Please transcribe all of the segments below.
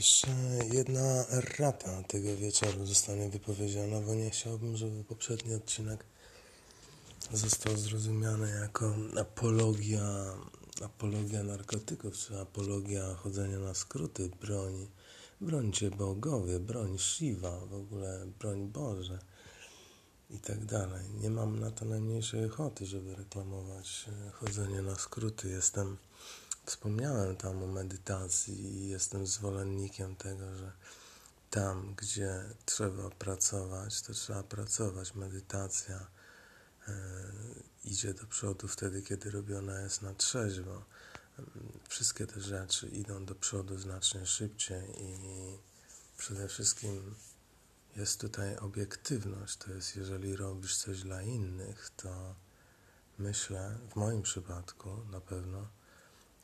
Jeszcze jedna errata tego wieczoru zostanie wypowiedziana, bo nie chciałbym, żeby poprzedni odcinek został zrozumiany jako apologia, apologia narkotyków, czy apologia chodzenia na skróty, broń, brońcie bogowie, broń Shiva, w ogóle broń Boże i tak dalej. Nie mam na to najmniejszej ochoty, żeby reklamować e, chodzenie na skróty. Jestem Wspomniałem tam o medytacji i jestem zwolennikiem tego, że tam, gdzie trzeba pracować, to trzeba pracować. Medytacja e, idzie do przodu wtedy, kiedy robiona jest na trzeźwo. Wszystkie te rzeczy idą do przodu znacznie szybciej i przede wszystkim jest tutaj obiektywność. To jest, jeżeli robisz coś dla innych, to myślę, w moim przypadku na pewno,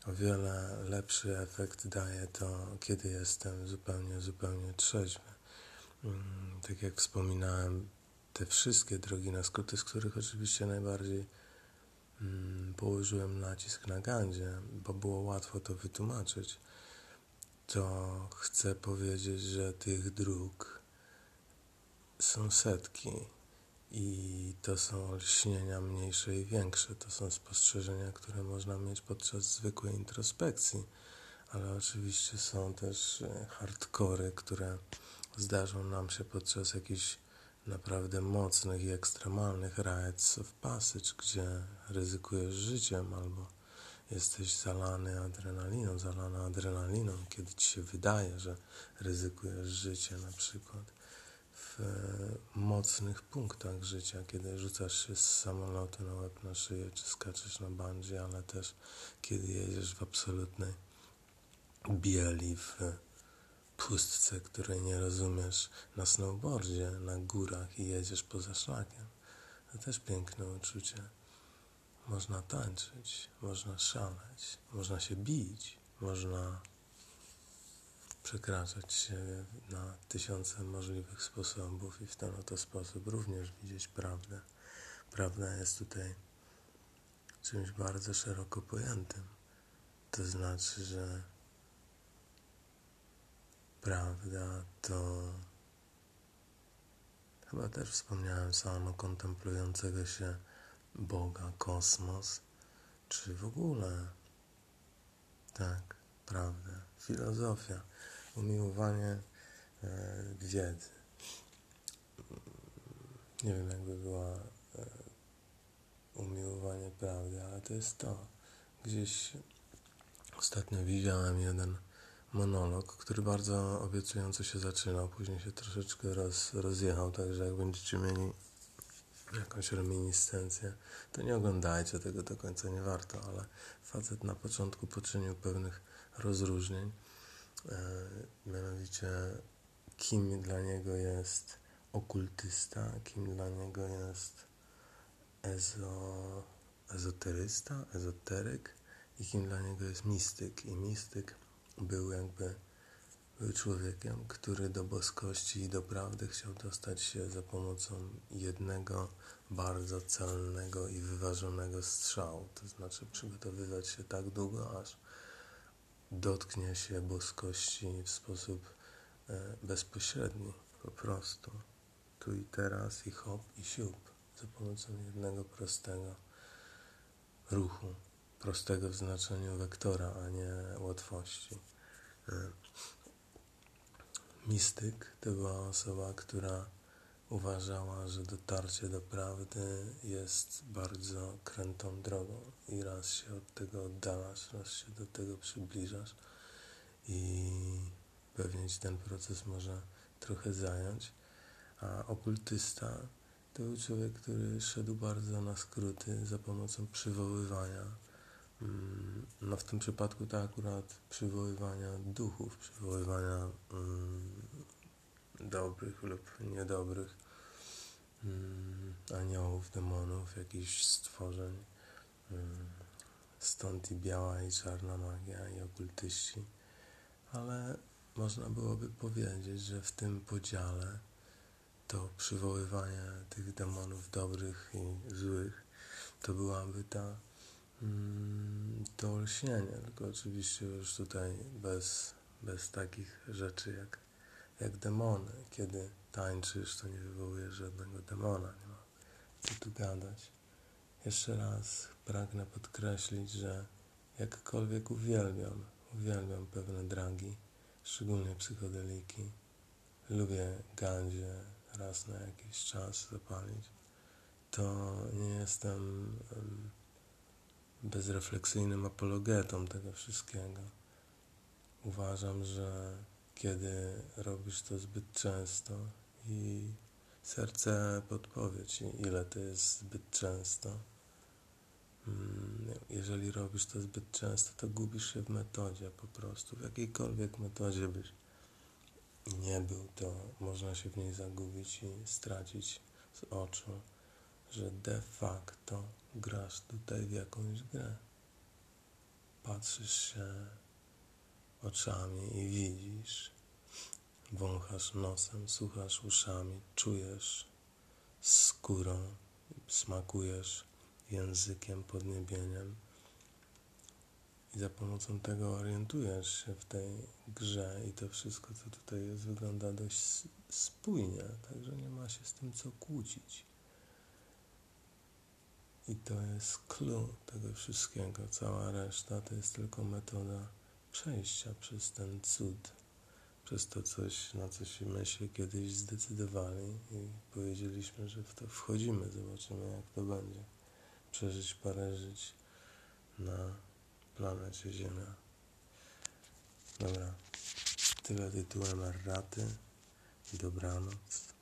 o wiele lepszy efekt daje to, kiedy jestem zupełnie, zupełnie trzeźwy. Mm, tak jak wspominałem, te wszystkie drogi na skróty, z których oczywiście najbardziej mm, położyłem nacisk na gandzie, bo było łatwo to wytłumaczyć, to chcę powiedzieć, że tych dróg są setki i to są olśnienia mniejsze i większe. To są spostrzeżenia, które można mieć podczas zwykłej introspekcji, ale oczywiście są też e, hardkory, które zdarzą nam się podczas jakichś naprawdę mocnych i ekstremalnych rides of passage, gdzie ryzykujesz życiem albo jesteś zalany adrenaliną, zalana adrenaliną, kiedy ci się wydaje, że ryzykujesz życie na przykład w mocnych punktach życia, kiedy rzucasz się z samolotu na łeb na szyję, czy skaczesz na bungee, ale też kiedy jedziesz w absolutnej bieli, w pustce, której nie rozumiesz, na snowboardzie, na górach i jedziesz poza szlakiem. To też piękne uczucie. Można tańczyć, można szaleć, można się bić, można przekraczać na tysiące możliwych sposobów i w ten oto sposób również widzieć prawdę. Prawda jest tutaj czymś bardzo szeroko pojętym. To znaczy, że prawda to chyba też wspomniałem samo kontemplującego się Boga, kosmos, czy w ogóle tak, prawda, filozofia umiłowanie e, wiedzy. Nie wiem, jakby była e, umiłowanie prawdy, ale to jest to. Gdzieś ostatnio widziałem jeden monolog, który bardzo obiecująco się zaczynał, później się troszeczkę roz, rozjechał, także jak będziecie mieli jakąś reminiscencję, to nie oglądajcie tego do końca, nie warto, ale facet na początku poczynił pewnych rozróżnień mianowicie kim dla niego jest okultysta, kim dla niego jest ezo, ezoterysta, ezoteryk i kim dla niego jest mistyk. I mistyk był jakby był człowiekiem, który do boskości i do prawdy chciał dostać się za pomocą jednego bardzo celnego i wyważonego strzału. To znaczy przygotowywać się tak długo, aż dotknie się boskości w sposób e, bezpośredni, po prostu. Tu i teraz, i hop, i siup, za pomocą jednego prostego ruchu, prostego w znaczeniu wektora, a nie łatwości. E, mistyk to była osoba, która uważała, że dotarcie do prawdy jest bardzo krętą drogą i raz się od tego oddalasz, raz się do tego przybliżasz i pewnie ci ten proces może trochę zająć. A okultysta to był człowiek, który szedł bardzo na skróty za pomocą przywoływania. Mm, no w tym przypadku to akurat przywoływania duchów, przywoływania mm, dobrych lub niedobrych aniołów, demonów, jakichś stworzeń. Mm, stąd i biała i czarna magia i okultyści. Ale można byłoby powiedzieć, że w tym podziale to przywoływanie tych demonów dobrych i złych to byłaby ta mm, to olśnienie, tylko oczywiście już tutaj bez bez takich rzeczy jak, jak demony. Kiedy tańczysz, to nie wywołujesz żadnego demona, nie ma co tu gadać. Jeszcze raz pragnę podkreślić, że jakkolwiek uwielbiam, uwielbiam pewne dragi, szczególnie psychodeliki. Lubię gandzie raz na jakiś czas zapalić. To nie jestem bezrefleksyjnym apologetą tego wszystkiego. Uważam, że kiedy robisz to zbyt często i serce podpowie ci, ile to jest zbyt często, mm, jeżeli robisz to zbyt często, to gubisz się w metodzie po prostu. W jakiejkolwiek metodzie byś nie był, to można się w niej zagubić i stracić z oczu, że de facto grasz tutaj w jakąś grę. Patrzysz się oczami i widzisz, wąchasz nosem, słuchasz uszami, czujesz skórą, smakujesz językiem, podniebieniem i za pomocą tego orientujesz się w tej grze i to wszystko, co tutaj jest, wygląda dość spójnie, także nie ma się z tym co kłócić. I to jest clue tego wszystkiego. Cała reszta to jest tylko metoda przejścia przez ten cud, przez to coś, na co się się kiedyś zdecydowali i powiedzieliśmy, że w to wchodzimy, zobaczymy jak to będzie. Przeżyć parę żyć na planecie Ziemia. Dobra, tyle tytułem Arraty. Dobranoc.